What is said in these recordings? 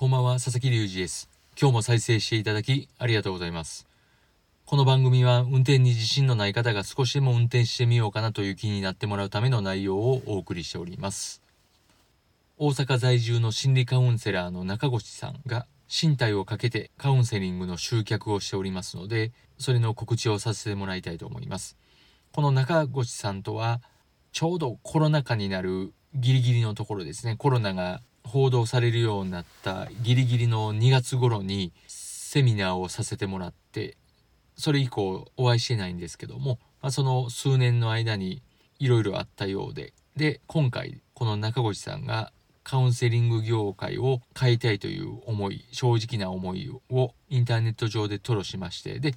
こんばんは、佐々木隆二です。今日も再生していただきありがとうございます。この番組は運転に自信のない方が少しでも運転してみようかなという気になってもらうための内容をお送りしております。大阪在住の心理カウンセラーの中越さんが身体をかけてカウンセリングの集客をしておりますので、それの告知をさせてもらいたいと思います。この中越さんとは、ちょうどコロナ禍になるギリギリのところですね、コロナが報道されるようになったギリギリの2月頃にセミナーをさせてもらって、それ以降お会いしてないんですけども、まあ、その数年の間にいろいろあったようで、で、今回この中越さんがカウンセリング業界を変えたいという思い、正直な思いをインターネット上で吐露しまして、で、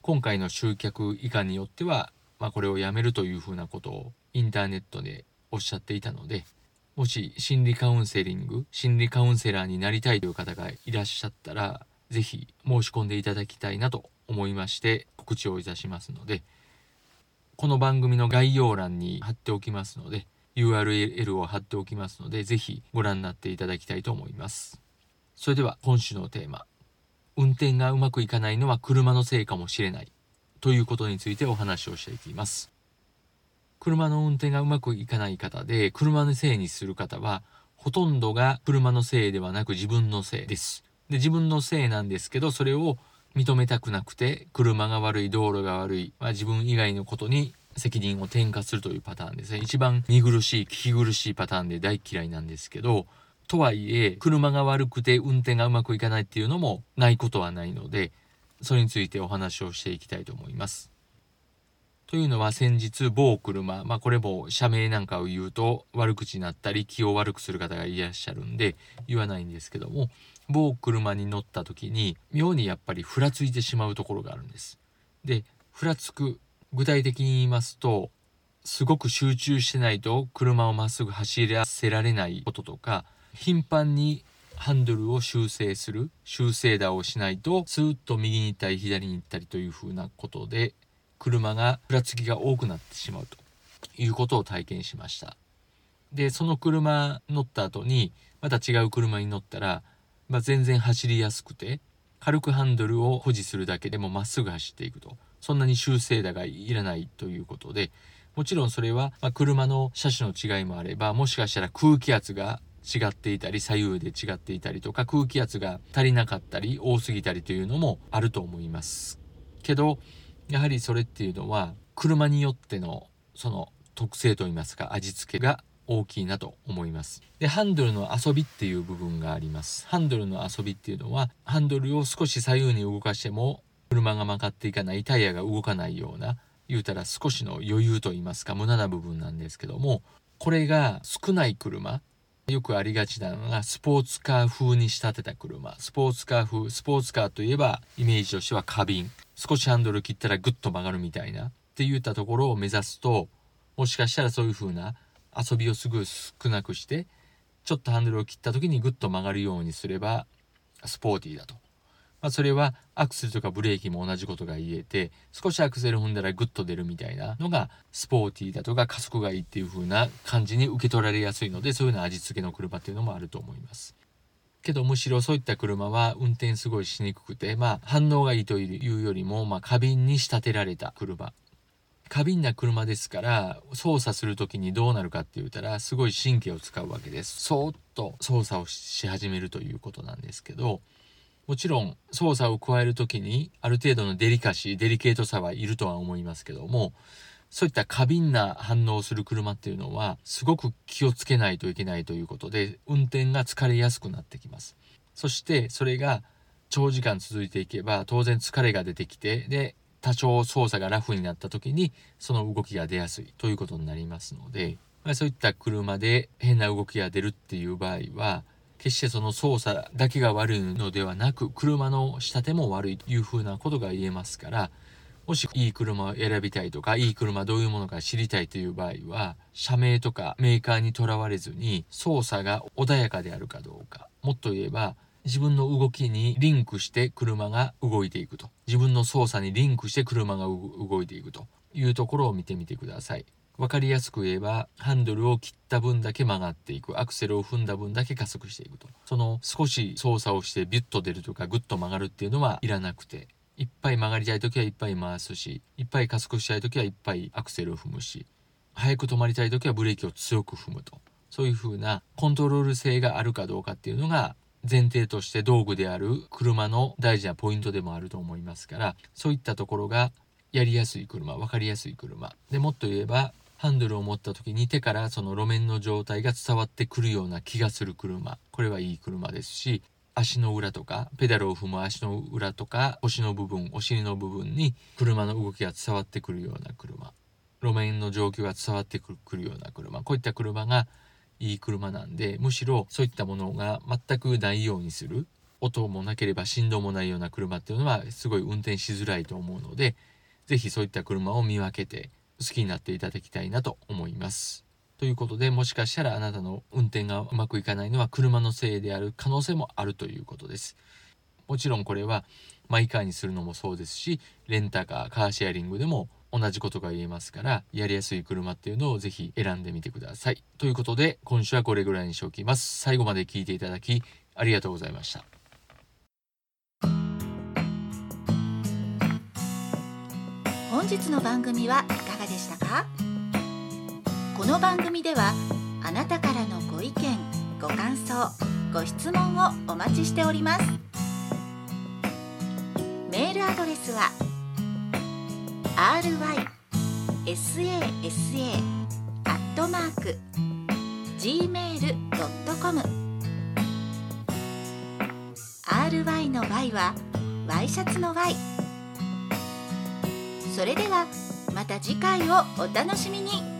今回の集客以下によっては、まあ、これをやめるというふうなことをインターネットでおっしゃっていたので、もし心理カウンセリング、心理カウンセラーになりたいという方がいらっしゃったら、ぜひ申し込んでいただきたいなと思いまして告知をいたしますので、この番組の概要欄に貼っておきますので、URL を貼っておきますので、ぜひご覧になっていただきたいと思います。それでは今週のテーマ、運転がうまくいかないのは車のせいかもしれないということについてお話をしていきます。車の運転がうまくいかない方で、車のせいにする方は、ほとんどが車のせいではなく自分のせいです。で、自分のせいなんですけど、それを認めたくなくて、車が悪い、道路が悪い、まあ、自分以外のことに責任を転嫁するというパターンですね。一番見苦しい、聞き苦しいパターンで大嫌いなんですけど、とはいえ、車が悪くて運転がうまくいかないっていうのもないことはないので、それについてお話をしていきたいと思います。というのは先日某車、まあこれも社名なんかを言うと悪口になったり気を悪くする方がいらっしゃるんで言わないんですけども、某車に乗った時に妙にやっぱりふらついてしまうところがあるんです。で、ふらつく、具体的に言いますと、すごく集中してないと車をまっすぐ走らせられないこととか、頻繁にハンドルを修正する、修正打をしないと、スーッと右に行ったり左に行ったりというふうなことで、車がふらつきが多くなってしまうということを体験しました。で、その車乗った後に、また違う車に乗ったら、まあ、全然走りやすくて、軽くハンドルを保持するだけでもまっすぐ走っていくと。そんなに修正打がいらないということで、もちろんそれは、ま、車の車種の違いもあれば、もしかしたら空気圧が違っていたり、左右で違っていたりとか、空気圧が足りなかったり、多すぎたりというのもあると思います。けど、やはりそれっていうのは、車によっての、その特性といいますか、味付けが大きいなと思います。で、ハンドルの遊びっていう部分があります。ハンドルの遊びっていうのは、ハンドルを少し左右に動かしても、車が曲がっていかない、タイヤが動かないような、言うたら少しの余裕と言いますか、無駄な部分なんですけども、これが少ない車、よくありがちなのが、スポーツカー風に仕立てた車。スポーツカー風、スポーツカーといえば、イメージとしては花瓶。少しハンドル切ったらグッと曲がるみたいな。って言ったところを目指すと、もしかしたらそういう風な遊びをすぐ少なくして、ちょっとハンドルを切った時にグッと曲がるようにすれば、スポーティーだと。まあ、それはアクセルとかブレーキも同じことが言えて、少しアクセル踏んだらグッと出るみたいなのが、スポーティーだとか加速がいいっていう風な感じに受け取られやすいので、そういうような味付けの車っていうのもあると思います。けどむしろそういった車は運転すごいしにくくて、まあ反応がいいというよりも、まあ過敏に仕立てられた車。過敏な車ですから、操作する時にどうなるかって言ったら、すごい神経を使うわけです。そーっと操作をし始めるということなんですけど、もちろん操作を加える時にある程度のデリカシー、デリケートさはいるとは思いますけども、そういった過敏な反応をする車っていうのは、すごく気をつけないといけないということで、運転が疲れやすくなってきます。そして、それが長時間続いていけば、当然疲れが出てきて、で、多少操作がラフになった時にその動きが出やすいということになりますので、まあ、そういった車で変な動きが出るっていう場合は決してその操作だけが悪いのではなく車の仕立ても悪いというふうなことが言えますからもしいい車を選びたいとかいい車どういうものか知りたいという場合は社名とかメーカーにとらわれずに操作が穏やかであるかどうか。もっと言えば自分の動きにリンクして車が動いていくと。自分の操作にリンクして車が動いていくというところを見てみてください。分かりやすく言えばハンドルを切った分だけ曲がっていく。アクセルを踏んだ分だけ加速していくと。その少し操作をしてビュッと出るとかグッと曲がるっていうのはいらなくて。いっぱい曲がりたい時はいっぱい回すしいっぱい加速したい時はいっぱいアクセルを踏むし早く止まりたい時はブレーキを強く踏むと。そういう風なコントロール性があるかどうかっていうのが前提として道具である車の大事なポイントでもあると思いますからそういったところがやりやすい車分かりやすい車。でもっと言えばハンドルを持った時に手からその路面の状態が伝わってくるような気がする車。これはいい車ですし足の裏とかペダルを踏む足の裏とか腰の部分お尻の部分に車の動きが伝わってくるような車。路面の状況が伝わってくるような車。こういった車がいい車なんでむしろそういったものが全くないようにする。音もなければ振動もないような車っていうのはすごい運転しづらいと思うので是非そういった車を見分けて好きになっていただきたいなと思います。ということでもしかしたらあなたの運転がうまくいかないのは車のせいである可能性もあるということです。もちろんこれはマイカーにするのもそうですしレンタカーカーシェアリングでも同じことが言えますからやりやすい車っていうのをぜひ選んでみてくださいということで今週はこれぐらいにしておきます最後まで聞いていただきありがとうございました本日の番組はいかがでしたか？この番組ではあなたからのご意見ご感想ご質問をお待ちしております。メールアドレスは rysasa.gmail.com ry の y はワイシャツの y それではまた次回をお楽しみに。